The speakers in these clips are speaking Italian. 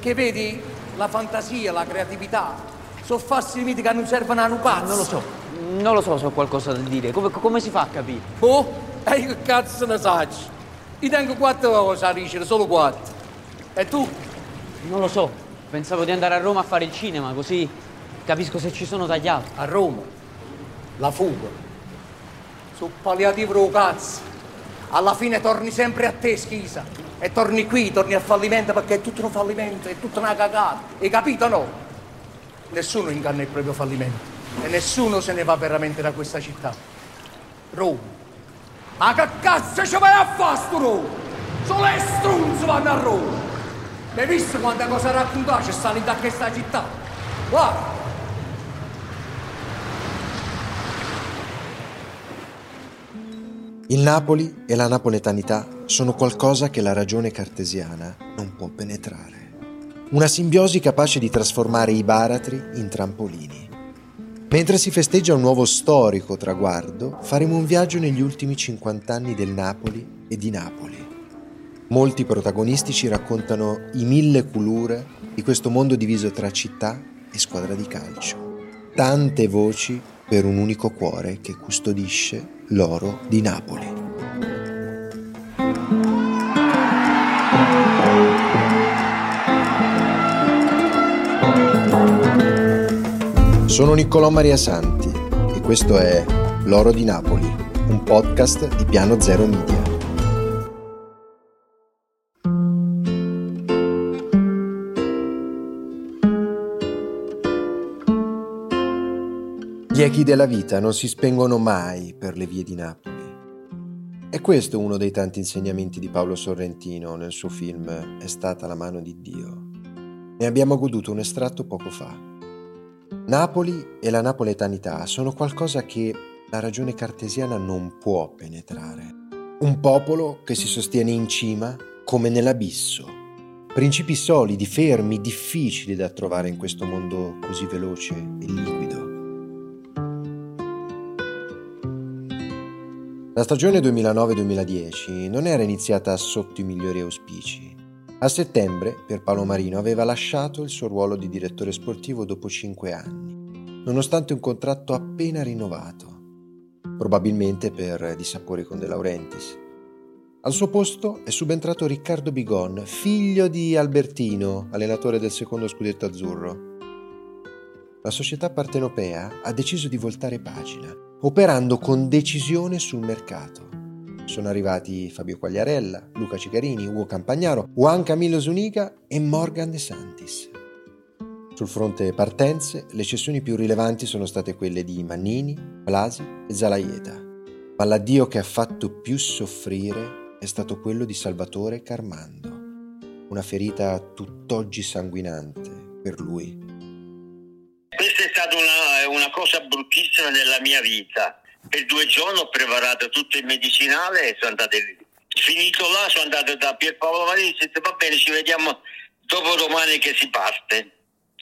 Perché vedi, la fantasia, la creatività, sono falsi limiti che non servono a un pazzo. Non lo so, non lo so se ho qualcosa da dire. Come, come si fa a capire? Oh, e io che cazzo ne saggio? Io tengo quattro cose a ricevere, solo quattro. E tu? Non lo so. Pensavo di andare a Roma a fare il cinema, così capisco se ci sono tagliato. A Roma? La fuga. Su palliativo cazzo. Alla fine torni sempre a te, schisa. E torni qui, torni al fallimento perché è tutto un fallimento, è tutta una cagata. Hai capito no? Nessuno inganna il proprio fallimento. E nessuno se ne va veramente da questa città. Roma. Ma che cazzo ci vai a fare sto Roma? Solo le strunze vanno a Roma. Hai visto quante cose raccontare c'è salito da questa città? Guarda. Il Napoli e la napoletanità sono qualcosa che la ragione cartesiana non può penetrare. Una simbiosi capace di trasformare i baratri in trampolini. Mentre si festeggia un nuovo storico traguardo, faremo un viaggio negli ultimi 50 anni del Napoli e di Napoli. Molti protagonisti ci raccontano i mille culure di questo mondo diviso tra città e squadra di calcio. Tante voci per un unico cuore che custodisce l'oro di Napoli. Sono Niccolò Maria Santi e questo è L'oro di Napoli, un podcast di Piano Zero Media. Gli echi della vita non si spengono mai per le vie di Napoli. È questo uno dei tanti insegnamenti di Paolo Sorrentino nel suo film È stata la mano di Dio. Ne abbiamo goduto un estratto poco fa. Napoli e la napoletanità sono qualcosa che la ragione cartesiana non può penetrare. Un popolo che si sostiene in cima come nell'abisso. Principi solidi, fermi, difficili da trovare in questo mondo così veloce e liquido. La stagione 2009-2010 non era iniziata sotto i migliori auspici. A settembre Pierpaolo Marino aveva lasciato il suo ruolo di direttore sportivo dopo cinque anni, nonostante un contratto appena rinnovato, probabilmente per dissapori con De Laurentiis. Al suo posto è subentrato Riccardo Bigon, figlio di Albertino, allenatore del secondo scudetto azzurro. La società partenopea ha deciso di voltare pagina operando con decisione sul mercato. Sono arrivati Fabio Quagliarella, Luca Cicarini, Ugo Campagnaro, Juan Camillo Zuniga e Morgan De Santis. Sul fronte partenze, le cessioni più rilevanti sono state quelle di Mannini, Blasi e Zalaieta, ma l'addio che ha fatto più soffrire è stato quello di Salvatore Carmando, una ferita tutt'oggi sanguinante per lui cosa bruttissima nella mia vita. Per due giorni ho preparato tutto il medicinale e sono andato lì. Finito là, sono andato da Pierpaolo Marini e ho detto va bene, ci vediamo dopo domani che si parte.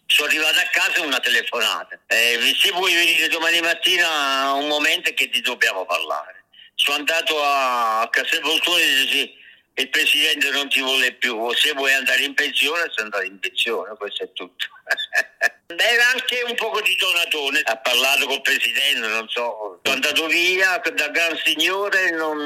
Sono arrivato a casa una telefonata. Eh, se vuoi venire domani mattina un momento che ti dobbiamo parlare. Sono andato a Castelvoltone e sì, il presidente non ti vuole più, se vuoi andare in pensione, sei andato in pensione, questo è tutto. Era anche un po' di donatone, ha parlato col presidente, non so, sono andato via da gran signore, non,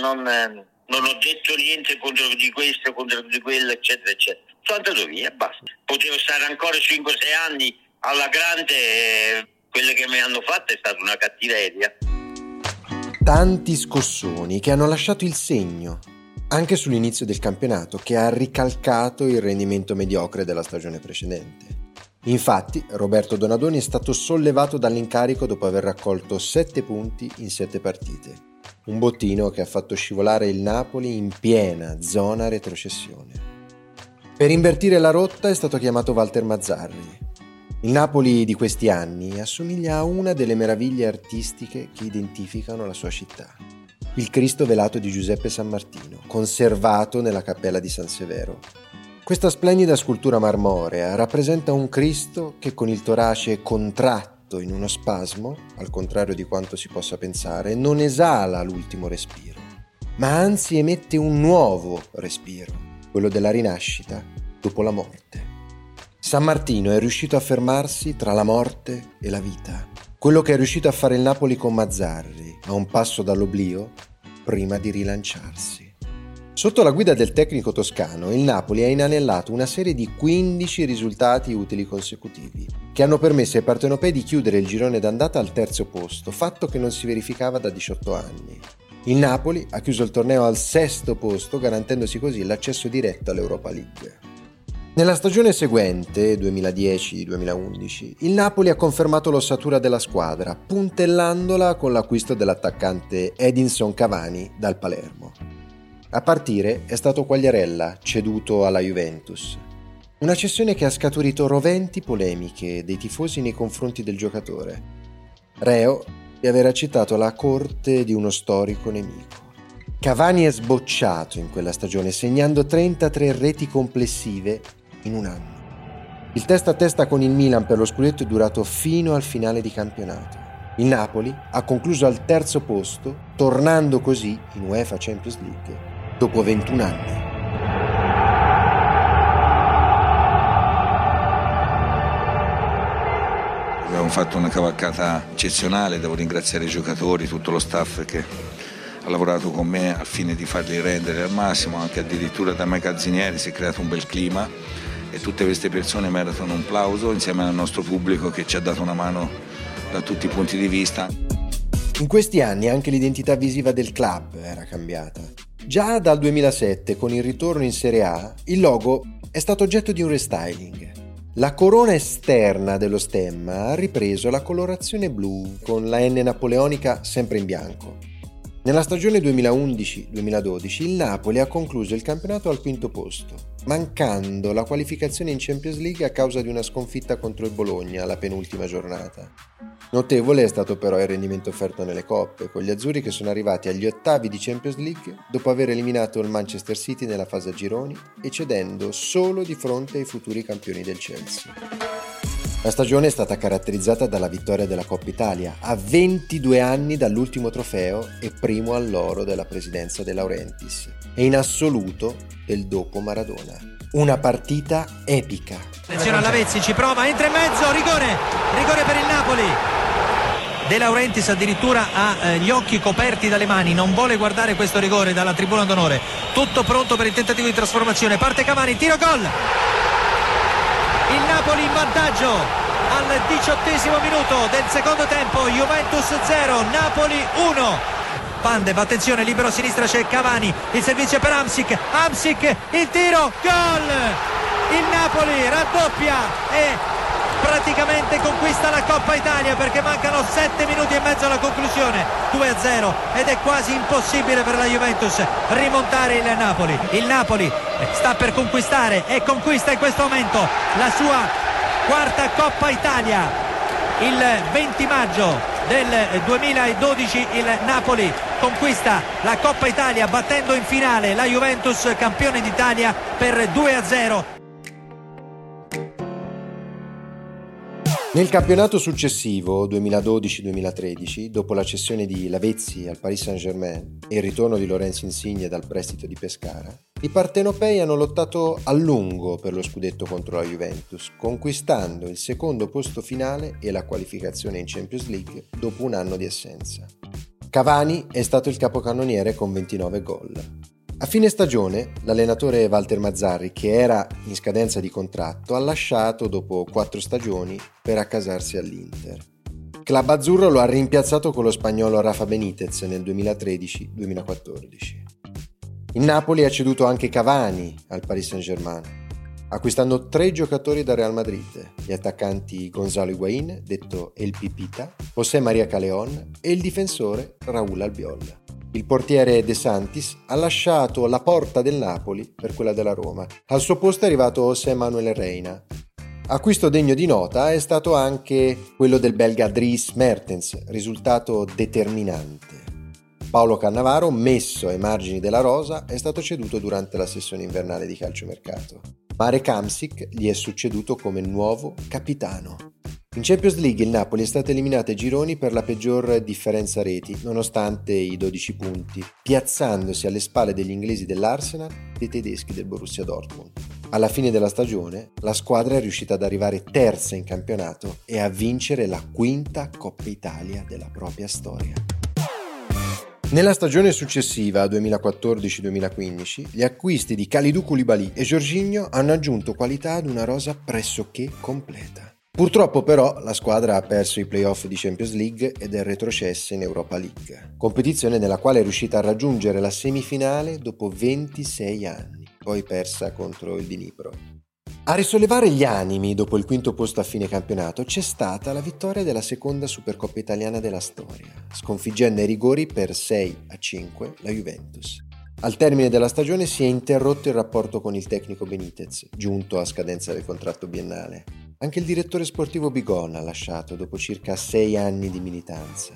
non, non ho detto niente contro di questo, contro di quello, eccetera, eccetera. Sono andato via, basta. Potevo stare ancora 5-6 anni alla grande, quello che mi hanno fatto è stata una cattiveria. Tanti scossoni che hanno lasciato il segno anche sull'inizio del campionato che ha ricalcato il rendimento mediocre della stagione precedente. Infatti, Roberto Donadoni è stato sollevato dall'incarico dopo aver raccolto 7 punti in 7 partite, un bottino che ha fatto scivolare il Napoli in piena zona retrocessione. Per invertire la rotta è stato chiamato Walter Mazzarri. Il Napoli di questi anni assomiglia a una delle meraviglie artistiche che identificano la sua città il Cristo velato di Giuseppe San Martino, conservato nella cappella di San Severo. Questa splendida scultura marmorea rappresenta un Cristo che con il torace contratto in uno spasmo, al contrario di quanto si possa pensare, non esala l'ultimo respiro, ma anzi emette un nuovo respiro, quello della rinascita dopo la morte. San Martino è riuscito a fermarsi tra la morte e la vita. Quello che è riuscito a fare il Napoli con Mazzarri, a un passo dall'oblio, prima di rilanciarsi. Sotto la guida del tecnico toscano, il Napoli ha inanellato una serie di 15 risultati utili consecutivi, che hanno permesso ai partenopei di chiudere il girone d'andata al terzo posto, fatto che non si verificava da 18 anni. Il Napoli ha chiuso il torneo al sesto posto, garantendosi così l'accesso diretto all'Europa League. Nella stagione seguente, 2010-2011, il Napoli ha confermato l'ossatura della squadra, puntellandola con l'acquisto dell'attaccante Edinson Cavani dal Palermo. A partire è stato Quagliarella, ceduto alla Juventus. Una cessione che ha scaturito roventi polemiche dei tifosi nei confronti del giocatore. Reo di aver accettato la corte di uno storico nemico. Cavani è sbocciato in quella stagione, segnando 33 reti complessive in un anno. Il testa a testa con il Milan per lo scudetto è durato fino al finale di campionato. Il Napoli ha concluso al terzo posto, tornando così in UEFA Champions League dopo 21 anni. Abbiamo fatto una cavalcata eccezionale, devo ringraziare i giocatori, tutto lo staff che ha lavorato con me al fine di farli rendere al massimo, anche addirittura da magazzinieri si è creato un bel clima e tutte queste persone meritano un plauso insieme al nostro pubblico che ci ha dato una mano da tutti i punti di vista. In questi anni anche l'identità visiva del club era cambiata. Già dal 2007, con il ritorno in Serie A, il logo è stato oggetto di un restyling. La corona esterna dello stemma ha ripreso la colorazione blu con la N napoleonica sempre in bianco. Nella stagione 2011-2012 il Napoli ha concluso il campionato al quinto posto, mancando la qualificazione in Champions League a causa di una sconfitta contro il Bologna alla penultima giornata. Notevole è stato però il rendimento offerto nelle coppe, con gli azzurri che sono arrivati agli ottavi di Champions League dopo aver eliminato il Manchester City nella fase a gironi e cedendo solo di fronte ai futuri campioni del Chelsea. La stagione è stata caratterizzata dalla vittoria della Coppa Italia, a 22 anni dall'ultimo trofeo e primo all'oro della presidenza De Laurentiis, e in assoluto del dopo Maradona. Una partita epica. Attenzione alla Vezzi, ci prova, entra in mezzo, rigore, rigore per il Napoli. De Laurentiis addirittura ha eh, gli occhi coperti dalle mani, non vuole guardare questo rigore dalla tribuna d'onore. Tutto pronto per il tentativo di trasformazione. Parte Cavani, tiro gol. Il Napoli in vantaggio al diciottesimo minuto del secondo tempo. Juventus 0, Napoli 1. Pandev, attenzione, libero a sinistra c'è Cavani, il servizio per Amsic, Amsic, il tiro, gol! Il Napoli raddoppia e praticamente conquista la Coppa Italia perché mancano 7 minuti e mezzo alla conclusione. 2-0 ed è quasi impossibile per la Juventus rimontare il Napoli. Il Napoli sta per conquistare e conquista in questo momento la sua quarta Coppa Italia. Il 20 maggio del 2012 il Napoli conquista la Coppa Italia battendo in finale la Juventus campione d'Italia per 2-0 Nel campionato successivo, 2012-2013, dopo la cessione di Lavezzi al Paris Saint-Germain e il ritorno di Lorenzo Insigne dal prestito di Pescara, i partenopei hanno lottato a lungo per lo scudetto contro la Juventus, conquistando il secondo posto finale e la qualificazione in Champions League dopo un anno di assenza. Cavani è stato il capocannoniere con 29 gol. A fine stagione, l'allenatore Walter Mazzarri, che era in scadenza di contratto, ha lasciato dopo quattro stagioni per accasarsi all'Inter. Club Azzurro lo ha rimpiazzato con lo spagnolo Rafa Benitez nel 2013-2014. Il Napoli ha ceduto anche Cavani al Paris Saint-Germain, acquistando tre giocatori da Real Madrid, gli attaccanti Gonzalo Higuain, detto El Pipita, José María Caleón e il difensore Raúl Albiol. Il portiere De Santis ha lasciato la porta del Napoli per quella della Roma. Al suo posto è arrivato José Manuel Reina. Acquisto degno di nota è stato anche quello del belga Dries Mertens, risultato determinante. Paolo Cannavaro, messo ai margini della rosa, è stato ceduto durante la sessione invernale di calciomercato. Marek Hamsik gli è succeduto come nuovo capitano. In Champions League il Napoli è stato eliminato ai gironi per la peggior differenza reti, nonostante i 12 punti, piazzandosi alle spalle degli inglesi dell'Arsenal e dei tedeschi del Borussia Dortmund. Alla fine della stagione la squadra è riuscita ad arrivare terza in campionato e a vincere la quinta Coppa Italia della propria storia. Nella stagione successiva, 2014-2015, gli acquisti di Kalidou Koulibaly e Jorginho hanno aggiunto qualità ad una rosa pressoché completa. Purtroppo però la squadra ha perso i playoff di Champions League ed è retrocessa in Europa League, competizione nella quale è riuscita a raggiungere la semifinale dopo 26 anni, poi persa contro il Dnipro. A risollevare gli animi dopo il quinto posto a fine campionato c'è stata la vittoria della seconda Supercoppa italiana della storia, sconfiggendo ai rigori per 6 a 5 la Juventus. Al termine della stagione si è interrotto il rapporto con il tecnico Benitez, giunto a scadenza del contratto biennale. Anche il direttore sportivo Bigon ha lasciato dopo circa sei anni di militanza.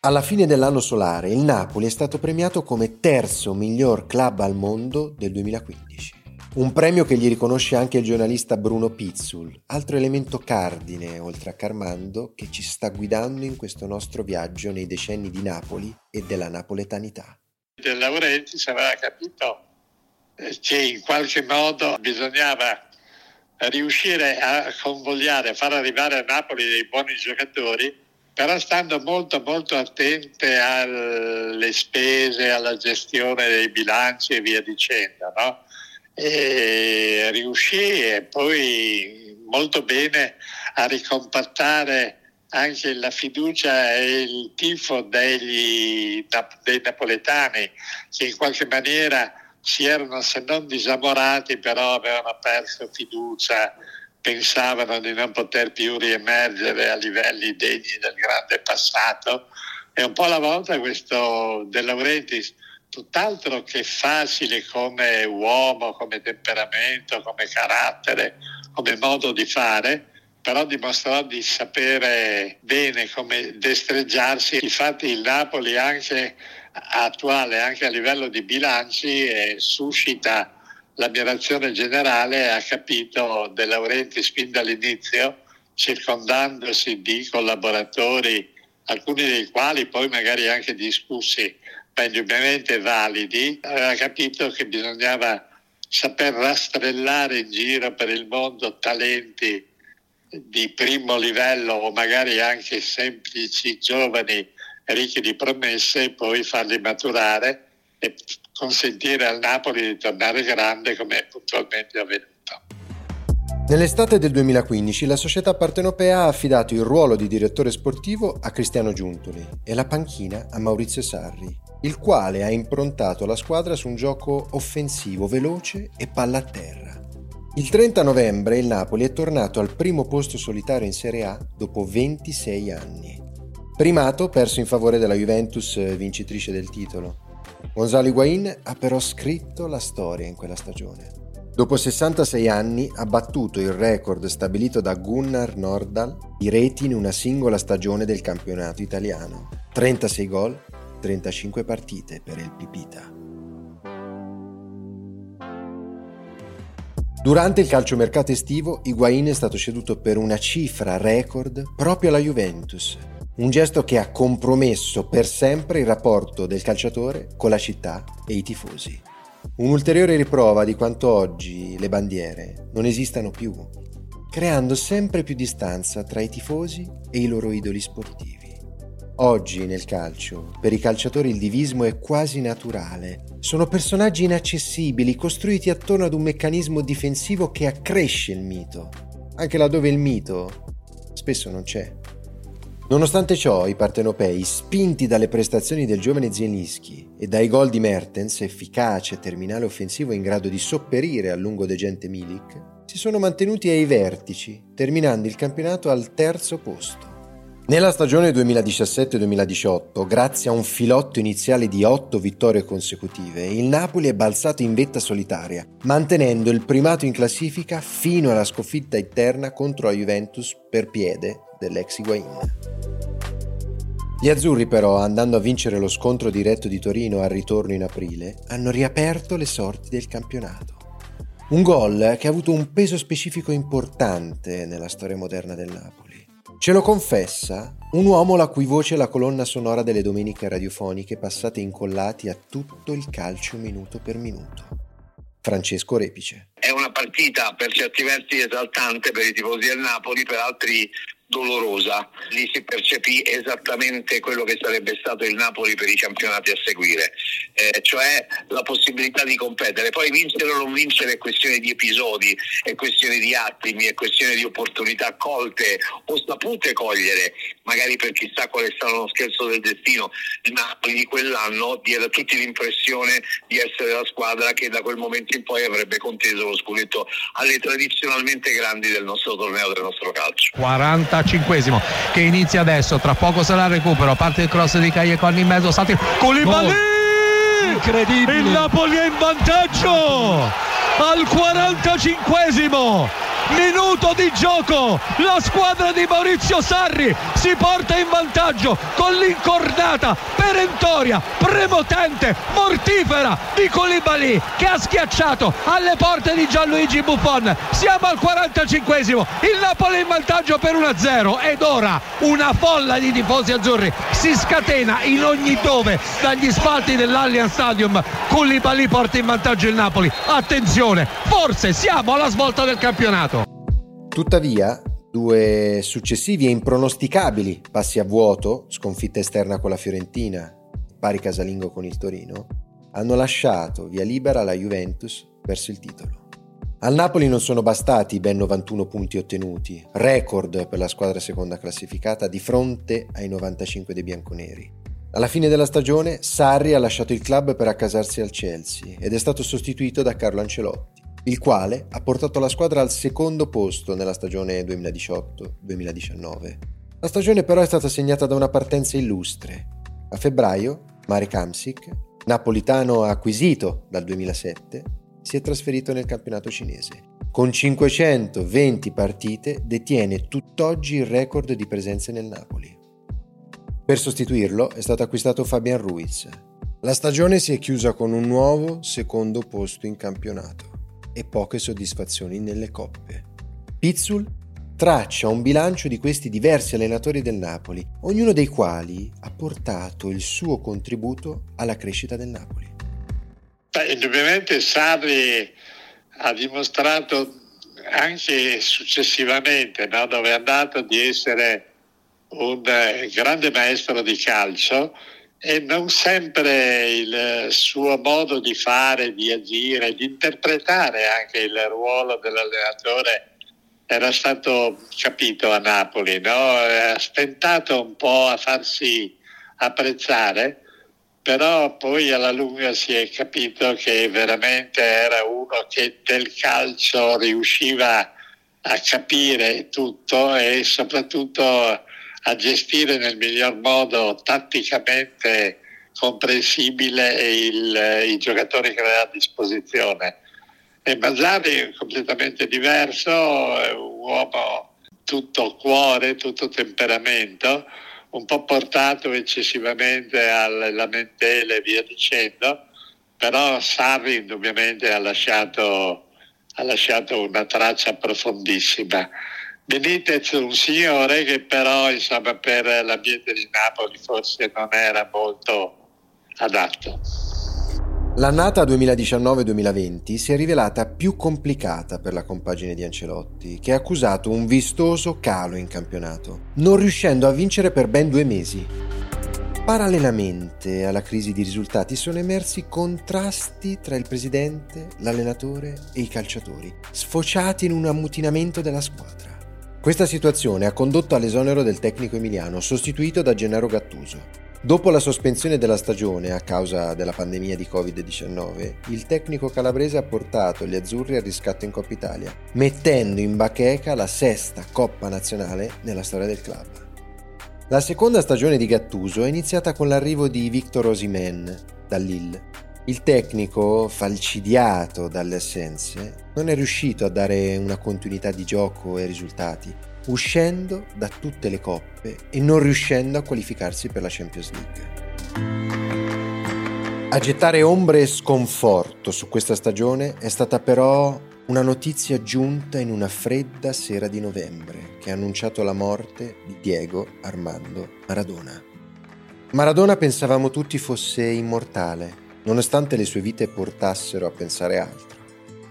Alla fine dell'anno solare il Napoli è stato premiato come terzo miglior club al mondo del 2015. Un premio che gli riconosce anche il giornalista Bruno Pizzul, altro elemento cardine, oltre a Carmando, che ci sta guidando in questo nostro viaggio nei decenni di Napoli e della napoletanità. Del Laurenti aveva capito eh, che in qualche modo bisognava riuscire a convogliare, a far arrivare a Napoli dei buoni giocatori, però stando molto molto attente alle spese, alla gestione dei bilanci e via dicendo. No? e riuscì poi molto bene a ricompattare anche la fiducia e il tifo degli, dei napoletani che in qualche maniera si erano se non disamorati però avevano perso fiducia pensavano di non poter più riemergere a livelli degni del grande passato e un po' alla volta questo De Laurentiis tutt'altro che facile come uomo, come temperamento, come carattere, come modo di fare, però dimostrò di sapere bene come destreggiarsi. Infatti il Napoli anche attuale, anche a livello di bilanci, eh, suscita l'ammirazione generale, ha capito De Laurentiis fin dall'inizio, circondandosi di collaboratori, alcuni dei quali poi magari anche discussi ma indubbiamente validi, aveva capito che bisognava saper rastrellare in giro per il mondo talenti di primo livello o magari anche semplici, giovani, ricchi di promesse e poi farli maturare e consentire al Napoli di tornare grande come è puntualmente avvenuto. Nell'estate del 2015 la società partenopea ha affidato il ruolo di direttore sportivo a Cristiano Giuntoli e la panchina a Maurizio Sarri, il quale ha improntato la squadra su un gioco offensivo, veloce e palla a terra. Il 30 novembre il Napoli è tornato al primo posto solitario in Serie A dopo 26 anni. Primato perso in favore della Juventus vincitrice del titolo. Gonzalo Higuain ha però scritto la storia in quella stagione. Dopo 66 anni ha battuto il record stabilito da Gunnar Nordahl di reti in una singola stagione del campionato italiano. 36 gol 35 partite per il Pipita. Durante il calciomercato estivo, Higuain è stato ceduto per una cifra record proprio alla Juventus, un gesto che ha compromesso per sempre il rapporto del calciatore con la città e i tifosi. Un'ulteriore riprova di quanto oggi le bandiere non esistano più, creando sempre più distanza tra i tifosi e i loro idoli sportivi. Oggi nel calcio, per i calciatori il divismo è quasi naturale. Sono personaggi inaccessibili, costruiti attorno ad un meccanismo difensivo che accresce il mito, anche laddove il mito spesso non c'è. Nonostante ciò, i partenopei, spinti dalle prestazioni del giovane Zielinski e dai gol di Mertens, efficace terminale offensivo in grado di sopperire al lungo degente Milik, si sono mantenuti ai vertici, terminando il campionato al terzo posto. Nella stagione 2017-2018, grazie a un filotto iniziale di otto vittorie consecutive, il Napoli è balzato in vetta solitaria, mantenendo il primato in classifica fino alla sconfitta interna contro la Juventus per piede dell'ex Higuain. Gli azzurri però, andando a vincere lo scontro diretto di Torino al ritorno in aprile, hanno riaperto le sorti del campionato. Un gol che ha avuto un peso specifico importante nella storia moderna del Napoli. Ce lo confessa un uomo la cui voce è la colonna sonora delle domeniche radiofoniche passate incollati a tutto il calcio minuto per minuto. Francesco Repice. È una partita per certi versi esaltante per i tifosi del Napoli, per altri dolorosa. Lì si percepì esattamente quello che sarebbe stato il Napoli per i campionati a seguire, eh, cioè la possibilità di competere. Poi vincere o non vincere è questione di episodi, è questione di attimi, è questione di opportunità colte o sapute cogliere, magari per chissà quale stato uno scherzo del destino. Il Napoli di quell'anno diede a tutti l'impressione di essere la squadra che da quel momento in poi avrebbe conteso lo scudetto alle tradizionalmente grandi del nostro torneo, del nostro calcio. 40 45 che inizia adesso, tra poco sarà recupero, parte il cross di Cagliaconi in mezzo, salti Koulibaly! Oh, incredibile! Il Napoli è in vantaggio al 45 minuto di gioco. La squadra di Maurizio Sarri si porta in vantaggio con l'incordata perentoria premotente mortifera di Colibali che ha schiacciato alle porte di Gianluigi Buffon. Siamo al 45esimo il Napoli in vantaggio per 1-0 ed ora una folla di tifosi azzurri si scatena in ogni dove dagli spalti dell'Allianz Stadium. Colibali porta in vantaggio il Napoli. Attenzione forse siamo alla svolta del campionato Tuttavia, due successivi e impronosticabili passi a vuoto, sconfitta esterna con la Fiorentina, pari casalingo con il Torino, hanno lasciato via libera la Juventus verso il titolo. Al Napoli non sono bastati i ben 91 punti ottenuti, record per la squadra seconda classificata di fronte ai 95 dei bianconeri. Alla fine della stagione Sarri ha lasciato il club per accasarsi al Chelsea ed è stato sostituito da Carlo Ancelotti il quale ha portato la squadra al secondo posto nella stagione 2018-2019. La stagione però è stata segnata da una partenza illustre. A febbraio, Marek Hamsik, napolitano acquisito dal 2007, si è trasferito nel campionato cinese. Con 520 partite detiene tutt'oggi il record di presenze nel Napoli. Per sostituirlo è stato acquistato Fabian Ruiz. La stagione si è chiusa con un nuovo secondo posto in campionato e poche soddisfazioni nelle coppe. Pizzul traccia un bilancio di questi diversi allenatori del Napoli, ognuno dei quali ha portato il suo contributo alla crescita del Napoli. Beh, indubbiamente Sarri ha dimostrato anche successivamente, no, dove è andato, di essere un eh, grande maestro di calcio e non sempre il suo modo di fare, di agire, di interpretare anche il ruolo dell'allenatore era stato capito a Napoli, no? ha stentato un po' a farsi apprezzare, però poi alla lunga si è capito che veramente era uno che del calcio riusciva a capire tutto e soprattutto a gestire nel miglior modo tatticamente comprensibile il, i giocatori che aveva a disposizione. E Mazzari è completamente diverso, è un uomo tutto cuore, tutto temperamento, un po' portato eccessivamente alle lamentele e via dicendo, però Sarri indubbiamente ha lasciato, ha lasciato una traccia profondissima. Benitez un signore che però insomma, per l'ambiente di Napoli forse non era molto adatto. L'annata 2019-2020 si è rivelata più complicata per la compagine di Ancelotti, che ha accusato un vistoso calo in campionato, non riuscendo a vincere per ben due mesi. Parallelamente alla crisi di risultati sono emersi contrasti tra il presidente, l'allenatore e i calciatori, sfociati in un ammutinamento della squadra. Questa situazione ha condotto all'esonero del tecnico emiliano, sostituito da Gennaro Gattuso. Dopo la sospensione della stagione a causa della pandemia di Covid-19, il tecnico calabrese ha portato gli azzurri al riscatto in Coppa Italia, mettendo in bacheca la sesta Coppa nazionale nella storia del club. La seconda stagione di Gattuso è iniziata con l'arrivo di Victor Osimen dall'Ille, il tecnico, falcidiato dalle assenze, non è riuscito a dare una continuità di gioco e risultati, uscendo da tutte le coppe e non riuscendo a qualificarsi per la Champions League. A gettare ombre e sconforto su questa stagione è stata però una notizia giunta in una fredda sera di novembre che ha annunciato la morte di Diego Armando Maradona. Maradona pensavamo tutti fosse immortale nonostante le sue vite portassero a pensare altro.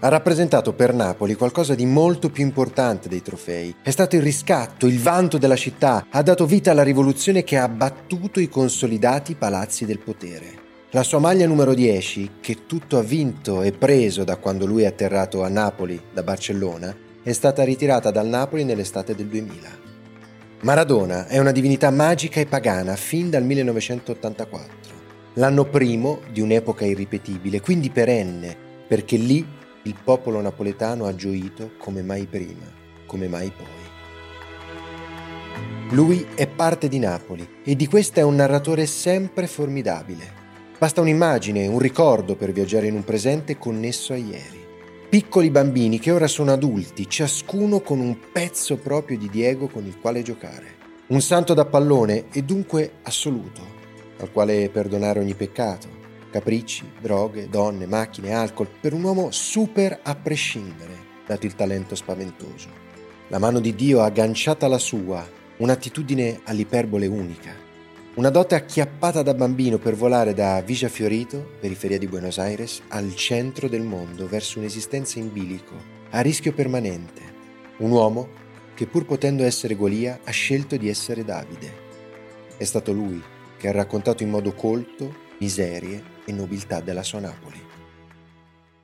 ha rappresentato per Napoli qualcosa di molto più importante dei trofei. È stato il riscatto, il vanto della città, ha dato vita alla rivoluzione che ha abbattuto i consolidati palazzi del potere. La sua maglia numero 10, che tutto ha vinto e preso da quando lui è atterrato a Napoli da Barcellona, è stata ritirata dal Napoli nell'estate del 2000. Maradona è una divinità magica e pagana fin dal 1984, l'anno primo di un'epoca irripetibile, quindi perenne, perché lì il popolo napoletano ha gioito come mai prima, come mai poi. Lui è parte di Napoli e di questa è un narratore sempre formidabile. Basta un'immagine, un ricordo per viaggiare in un presente connesso a ieri. Piccoli bambini che ora sono adulti, ciascuno con un pezzo proprio di Diego con il quale giocare. Un santo da pallone e dunque assoluto, al quale perdonare ogni peccato, capricci, droghe, donne, macchine, alcol, per un uomo super a prescindere, dato il talento spaventoso. La mano di Dio agganciata alla sua, un'attitudine all'iperbole unica. Una dote acchiappata da bambino per volare da Villa Fiorito, periferia di Buenos Aires, al centro del mondo, verso un'esistenza in bilico, a rischio permanente. Un uomo che pur potendo essere Golia ha scelto di essere Davide. È stato lui che ha raccontato in modo colto miserie e nobiltà della sua Napoli.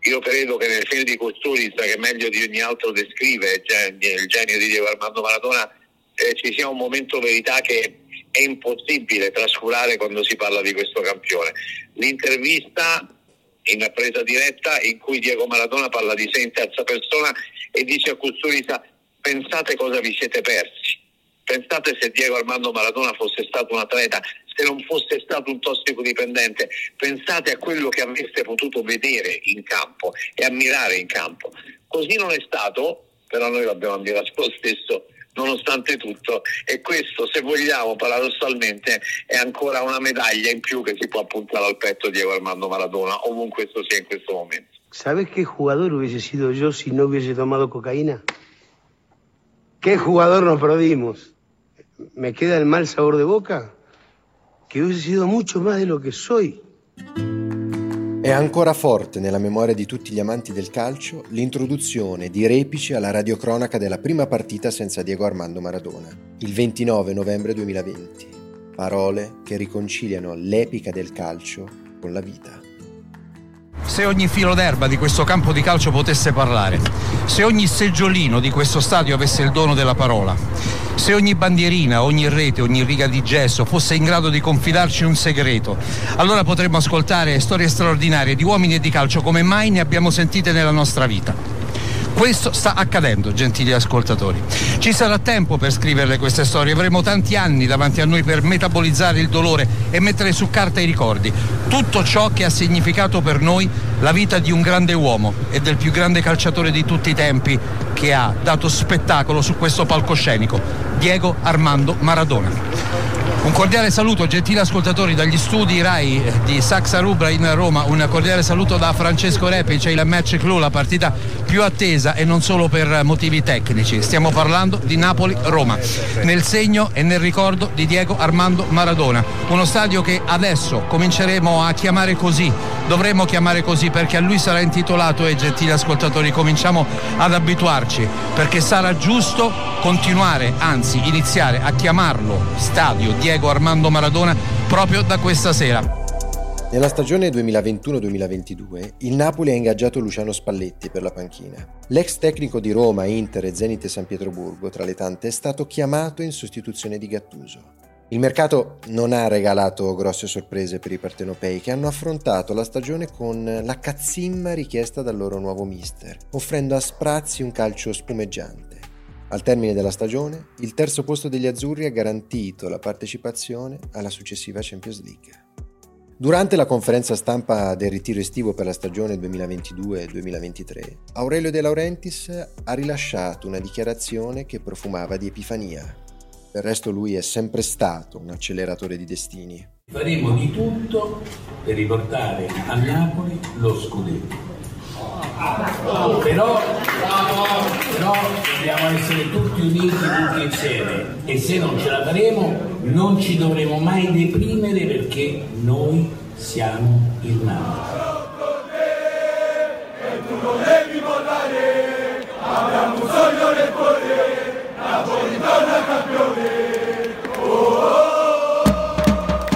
Io credo che nel film di Costurizza, che meglio di ogni altro descrive il genio di Diego Armando Maradona, eh, ci sia un momento verità che è impossibile trascurare quando si parla di questo campione. L'intervista in presa diretta in cui Diego Maradona parla di sé in terza persona e dice a Costurizza pensate cosa vi siete persi. Pensate se Diego Armando Maradona fosse stato un atleta se non fosse stato un tossicodipendente. Pensate a quello che avreste potuto vedere in campo e ammirare in campo. Così non è stato, però noi l'abbiamo ammirato lo stesso nonostante tutto e questo se vogliamo paradossalmente è ancora una medaglia in più che si può appuntare al petto di Diego Armando Maradona ovunque esto sia in questo momento. ¿Sabes qué jugador hubiese sido yo si no hubiese tomado cocaína? ¿Qué jugador nos perdimos? ¿Me queda el mal sabor de boca? Che hubiese sido mucho más de lo che soy. È ancora forte nella memoria di tutti gli amanti del calcio l'introduzione di Repici alla radiocronaca della prima partita senza Diego Armando Maradona, il 29 novembre 2020. Parole che riconciliano l'epica del calcio con la vita. Se ogni filo d'erba di questo campo di calcio potesse parlare, se ogni seggiolino di questo stadio avesse il dono della parola, se ogni bandierina, ogni rete, ogni riga di gesso fosse in grado di confidarci un segreto, allora potremmo ascoltare storie straordinarie di uomini e di calcio come mai ne abbiamo sentite nella nostra vita. Questo sta accadendo, gentili ascoltatori. Ci sarà tempo per scriverle queste storie, avremo tanti anni davanti a noi per metabolizzare il dolore e mettere su carta i ricordi. Tutto ciò che ha significato per noi la vita di un grande uomo e del più grande calciatore di tutti i tempi che ha dato spettacolo su questo palcoscenico, Diego Armando Maradona. Un cordiale saluto, gentili ascoltatori, dagli studi RAI di Saxa Rubra in Roma. Un cordiale saluto da Francesco Repi, c'è il match clou, la partita più attesa e non solo per motivi tecnici. Stiamo parlando di Napoli-Roma, nel segno e nel ricordo di Diego Armando Maradona. Uno stadio che adesso cominceremo a chiamare così, dovremmo chiamare così perché a lui sarà intitolato e gentili ascoltatori cominciamo ad abituarci perché sarà giusto continuare, anzi iniziare a chiamarlo stadio Diego Diego Armando Maradona proprio da questa sera. Nella stagione 2021-2022 il Napoli ha ingaggiato Luciano Spalletti per la panchina. L'ex tecnico di Roma, Inter e Zenit San Pietroburgo, tra le tante, è stato chiamato in sostituzione di Gattuso. Il mercato non ha regalato grosse sorprese per i partenopei che hanno affrontato la stagione con la cazzimma richiesta dal loro nuovo mister, offrendo a sprazzi un calcio spumeggiante. Al termine della stagione, il terzo posto degli azzurri ha garantito la partecipazione alla successiva Champions League. Durante la conferenza stampa del ritiro estivo per la stagione 2022-2023, Aurelio De Laurentiis ha rilasciato una dichiarazione che profumava di epifania. Del resto lui è sempre stato un acceleratore di destini. Faremo di tutto per riportare a Napoli lo scudetto però, però dobbiamo essere tutti uniti, tutti insieme e se non ce la faremo non ci dovremo mai deprimere perché noi siamo il Napoli. Abbiamo un sogno nel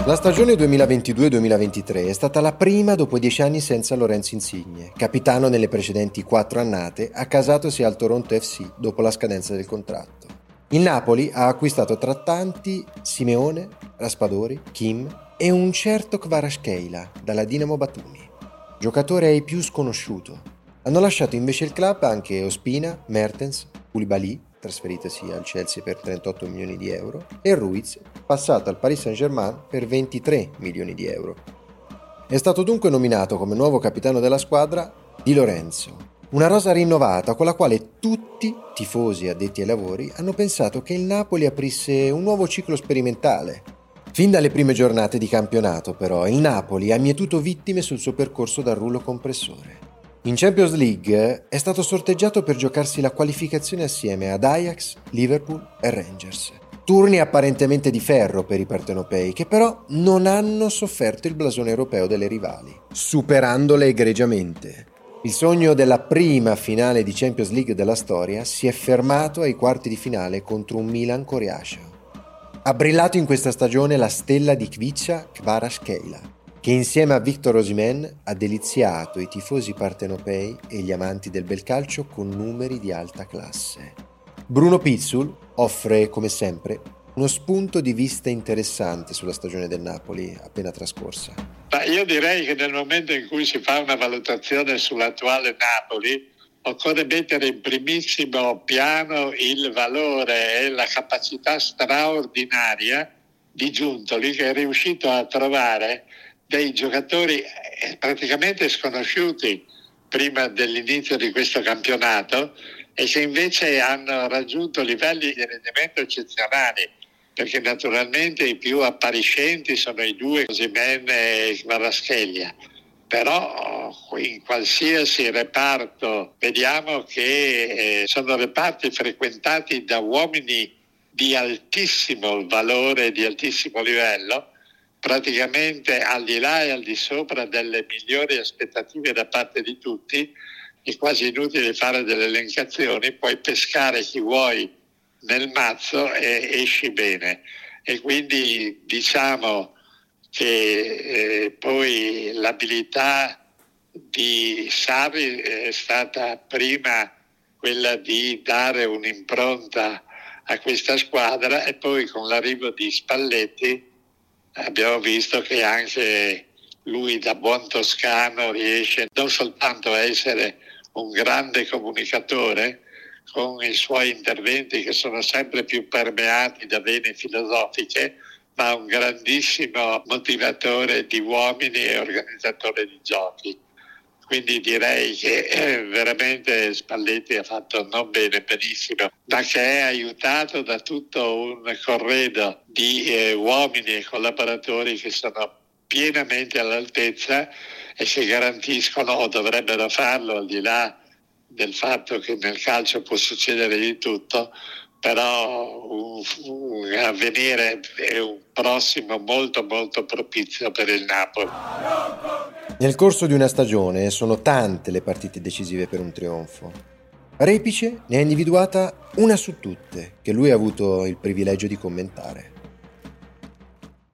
La stagione 2022-2023 è stata la prima dopo dieci anni senza Lorenzo Insigne, capitano nelle precedenti quattro annate, accasatosi al Toronto FC dopo la scadenza del contratto. Il Napoli ha acquistato tra tanti Simeone, Raspadori, Kim e un certo Kvarashkeila dalla Dinamo Batumi, giocatore ai più sconosciuto. Hanno lasciato invece il club anche Ospina, Mertens, Koulibaly, trasferitasi al Chelsea per 38 milioni di euro, e Ruiz, passato al Paris Saint-Germain per 23 milioni di euro. È stato dunque nominato come nuovo capitano della squadra Di Lorenzo, una rosa rinnovata con la quale tutti, tifosi addetti ai lavori, hanno pensato che il Napoli aprisse un nuovo ciclo sperimentale. Fin dalle prime giornate di campionato, però, il Napoli ha mietuto vittime sul suo percorso dal rullo compressore. In Champions League è stato sorteggiato per giocarsi la qualificazione assieme ad Ajax, Liverpool e Rangers. Turni apparentemente di ferro per i partenopei, che però non hanno sofferto il blasone europeo delle rivali, superandole egregiamente. Il sogno della prima finale di Champions League della storia si è fermato ai quarti di finale contro un Milan coriaceo. Ha brillato in questa stagione la stella di Kvicia Kvarashkeila, che insieme a Victor Osimen ha deliziato i tifosi partenopei e gli amanti del bel calcio con numeri di alta classe. Bruno Pizzul offre, come sempre, uno spunto di vista interessante sulla stagione del Napoli appena trascorsa. Ma io direi che nel momento in cui si fa una valutazione sull'attuale Napoli, occorre mettere in primissimo piano il valore e la capacità straordinaria di Giuntoli che è riuscito a trovare dei giocatori eh, praticamente sconosciuti prima dell'inizio di questo campionato e che invece hanno raggiunto livelli di rendimento eccezionali perché naturalmente i più appariscenti sono i due Cosimene e Kvaraschelia però in qualsiasi reparto vediamo che eh, sono reparti frequentati da uomini di altissimo valore, di altissimo livello praticamente al di là e al di sopra delle migliori aspettative da parte di tutti, è quasi inutile fare delle elencazioni, puoi pescare chi vuoi nel mazzo e esci bene. E quindi diciamo che eh, poi l'abilità di Sarri è stata prima quella di dare un'impronta a questa squadra e poi con l'arrivo di Spalletti abbiamo visto che anche lui da buon toscano riesce non soltanto a essere un grande comunicatore con i suoi interventi che sono sempre più permeati da vene filosofiche, ma un grandissimo motivatore di uomini e organizzatore di giochi. Quindi direi che eh, veramente Spalletti ha fatto non bene, benissimo, ma che è aiutato da tutto un corredo di eh, uomini e collaboratori che sono pienamente all'altezza e che garantiscono o dovrebbero farlo al di là del fatto che nel calcio può succedere di tutto, però un, un avvenire è un prossimo molto molto propizio per il Napoli. Nel corso di una stagione sono tante le partite decisive per un trionfo. Repice ne ha individuata una su tutte che lui ha avuto il privilegio di commentare.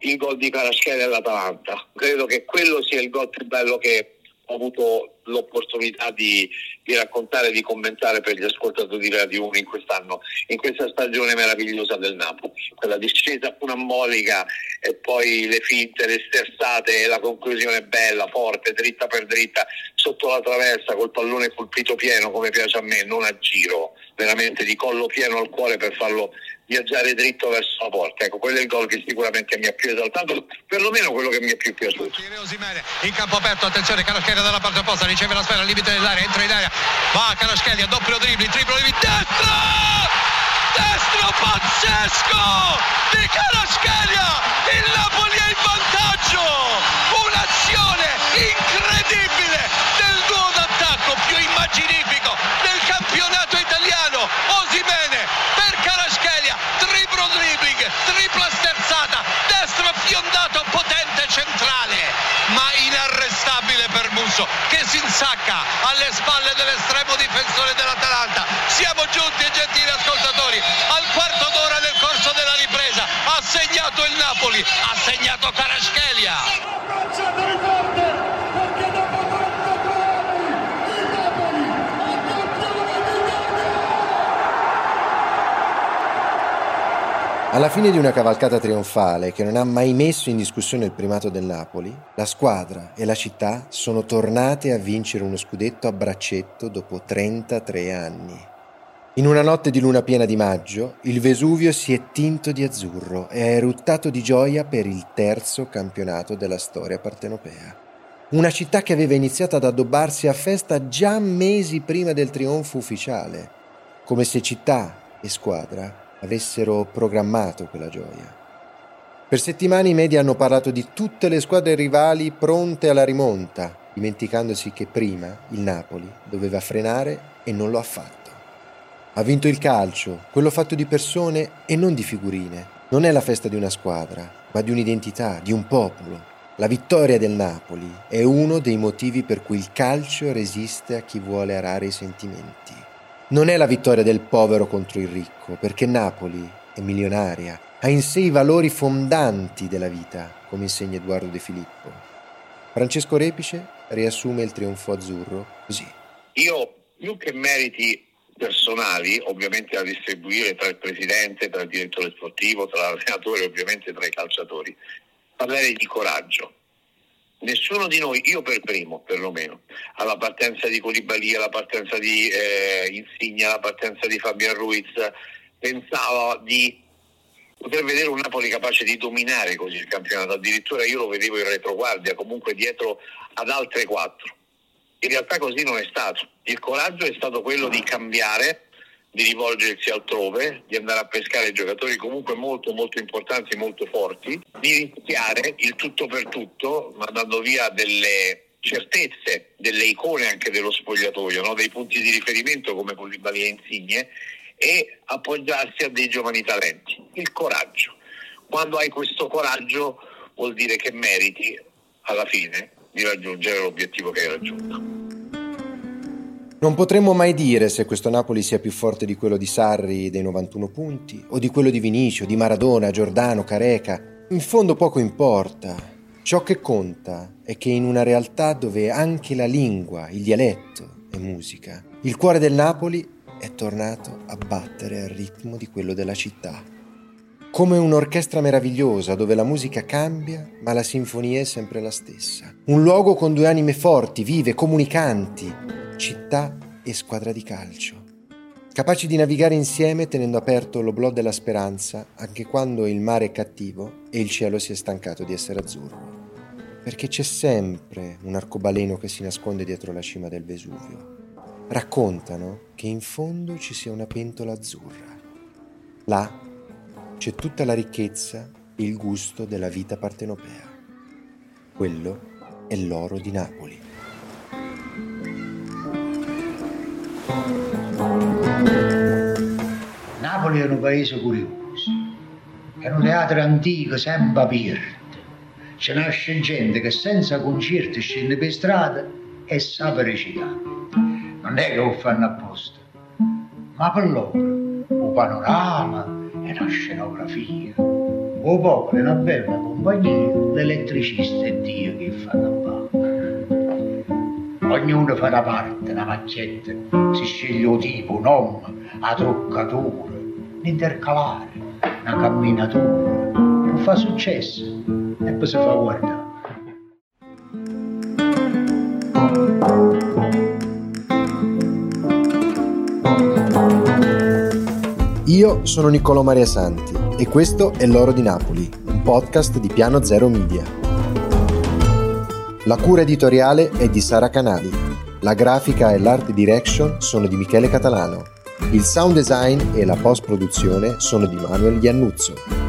Il gol di Karaschelli all'Atalanta. Credo che quello sia il gol più bello che ho avuto l'opportunità di, di raccontare e di commentare per gli ascoltatori di Radio 1 in quest'anno, in questa stagione meravigliosa del Napoli. Quella discesa funambolica e poi le finte, le sterzate e la conclusione bella, forte, dritta per dritta, sotto la traversa, col pallone colpito pieno come piace a me, non a giro, veramente di collo pieno al cuore per farlo viaggiare dritto verso la porta. Ecco, quello è il gol che sicuramente mi ha più esaltato, perlomeno quello che mi è più piaciuto. In campo aperto, attenzione, Caraschelli dalla parte opposta, riceve la sfera al limite dell'area, entra in area, va Caraschelli a doppio dribbling, triplo di destro! Destro pazzesco di Caraschelli! Il Napoli è in vantaggio! Un'azione incredibile del duo d'attacco più immaginifico del campionato italiano! Osimene per Caraschelia, triplo dribbling, tripla sterzata, destro fiondato potente centrale, ma inarrestabile per Musso che si insegna Sacca alle spalle dell'estremo difensore dell'Atalanta. Siamo giunti, gentili ascoltatori, al quarto d'ora del corso della ripresa. Ha segnato il Napoli, ha segnato Karaschkelia. Alla fine di una cavalcata trionfale che non ha mai messo in discussione il primato del Napoli, la squadra e la città sono tornate a vincere uno scudetto a braccetto dopo 33 anni. In una notte di luna piena di maggio, il Vesuvio si è tinto di azzurro e ha eruttato di gioia per il terzo campionato della storia partenopea. Una città che aveva iniziato ad addobbarsi a festa già mesi prima del trionfo ufficiale, come se città e squadra avessero programmato quella gioia. Per settimane i media hanno parlato di tutte le squadre rivali pronte alla rimonta, dimenticandosi che prima il Napoli doveva frenare e non lo ha fatto. Ha vinto il calcio, quello fatto di persone e non di figurine. Non è la festa di una squadra, ma di un'identità, di un popolo. La vittoria del Napoli è uno dei motivi per cui il calcio resiste a chi vuole arare i sentimenti. Non è la vittoria del povero contro il ricco, perché Napoli è milionaria, ha in sé i valori fondanti della vita, come insegna Edoardo De Filippo. Francesco Repice riassume il trionfo azzurro così. Io, più che meriti personali, ovviamente da distribuire tra il presidente, tra il direttore sportivo, tra l'allenatore e ovviamente tra i calciatori, parlerei di coraggio. Nessuno di noi, io per primo perlomeno, alla partenza di Colibali, alla partenza di eh, Insigne, alla partenza di Fabian Ruiz, pensava di poter vedere un Napoli capace di dominare così il campionato, addirittura io lo vedevo in retroguardia, comunque dietro ad altre quattro. In realtà così non è stato. Il coraggio è stato quello di cambiare, di rivolgersi altrove, di andare a pescare giocatori comunque molto molto importanti, molto forti, di rischiare il tutto per tutto, mandando via delle certezze, delle icone anche dello spogliatoio, no? dei punti di riferimento come Colibali e Insigne e appoggiarsi a dei giovani talenti. Il coraggio. Quando hai questo coraggio vuol dire che meriti alla fine di raggiungere l'obiettivo che hai raggiunto. Non potremmo mai dire se questo Napoli sia più forte di quello di Sarri dei 91 punti, o di quello di Vinicio, di Maradona, Giordano, Careca. In fondo poco importa. Ciò che conta è che in una realtà dove anche la lingua, il dialetto è musica, il cuore del Napoli è tornato a battere al ritmo di quello della città. Come un'orchestra meravigliosa dove la musica cambia, ma la sinfonia è sempre la stessa. Un luogo con due anime forti, vive, comunicanti, città e squadra di calcio. Capaci di navigare insieme tenendo aperto l'oblò della speranza anche quando il mare è cattivo e il cielo si è stancato di essere azzurro. Perché c'è sempre un arcobaleno che si nasconde dietro la cima del Vesuvio. Raccontano che in fondo ci sia una pentola azzurra. Là c'è tutta la ricchezza e il gusto della vita partenopea. Quello è l'oro di Napoli. Napoli è un paese curioso, è un teatro antico, sempre aperto. Ci nasce gente che senza concerti scende per strada e sa recitare. Non è che lo fanno apposta, ma per loro un panorama e una scenografia. O popolo è una bella compagnia l'elettricista e Dio che fanno a ognuno fa una parte, una macchietta, si sceglie un tipo, un nome, la truccatura, l'intercalare, una camminatura, non fa successo e poi si fa guardare. Io sono Niccolò Maria Santi e questo è L'Oro di Napoli, un podcast di Piano Zero Media. La cura editoriale è di Sara Canali. La grafica e l'art direction sono di Michele Catalano. Il sound design e la post produzione sono di Manuel Iannuzzo.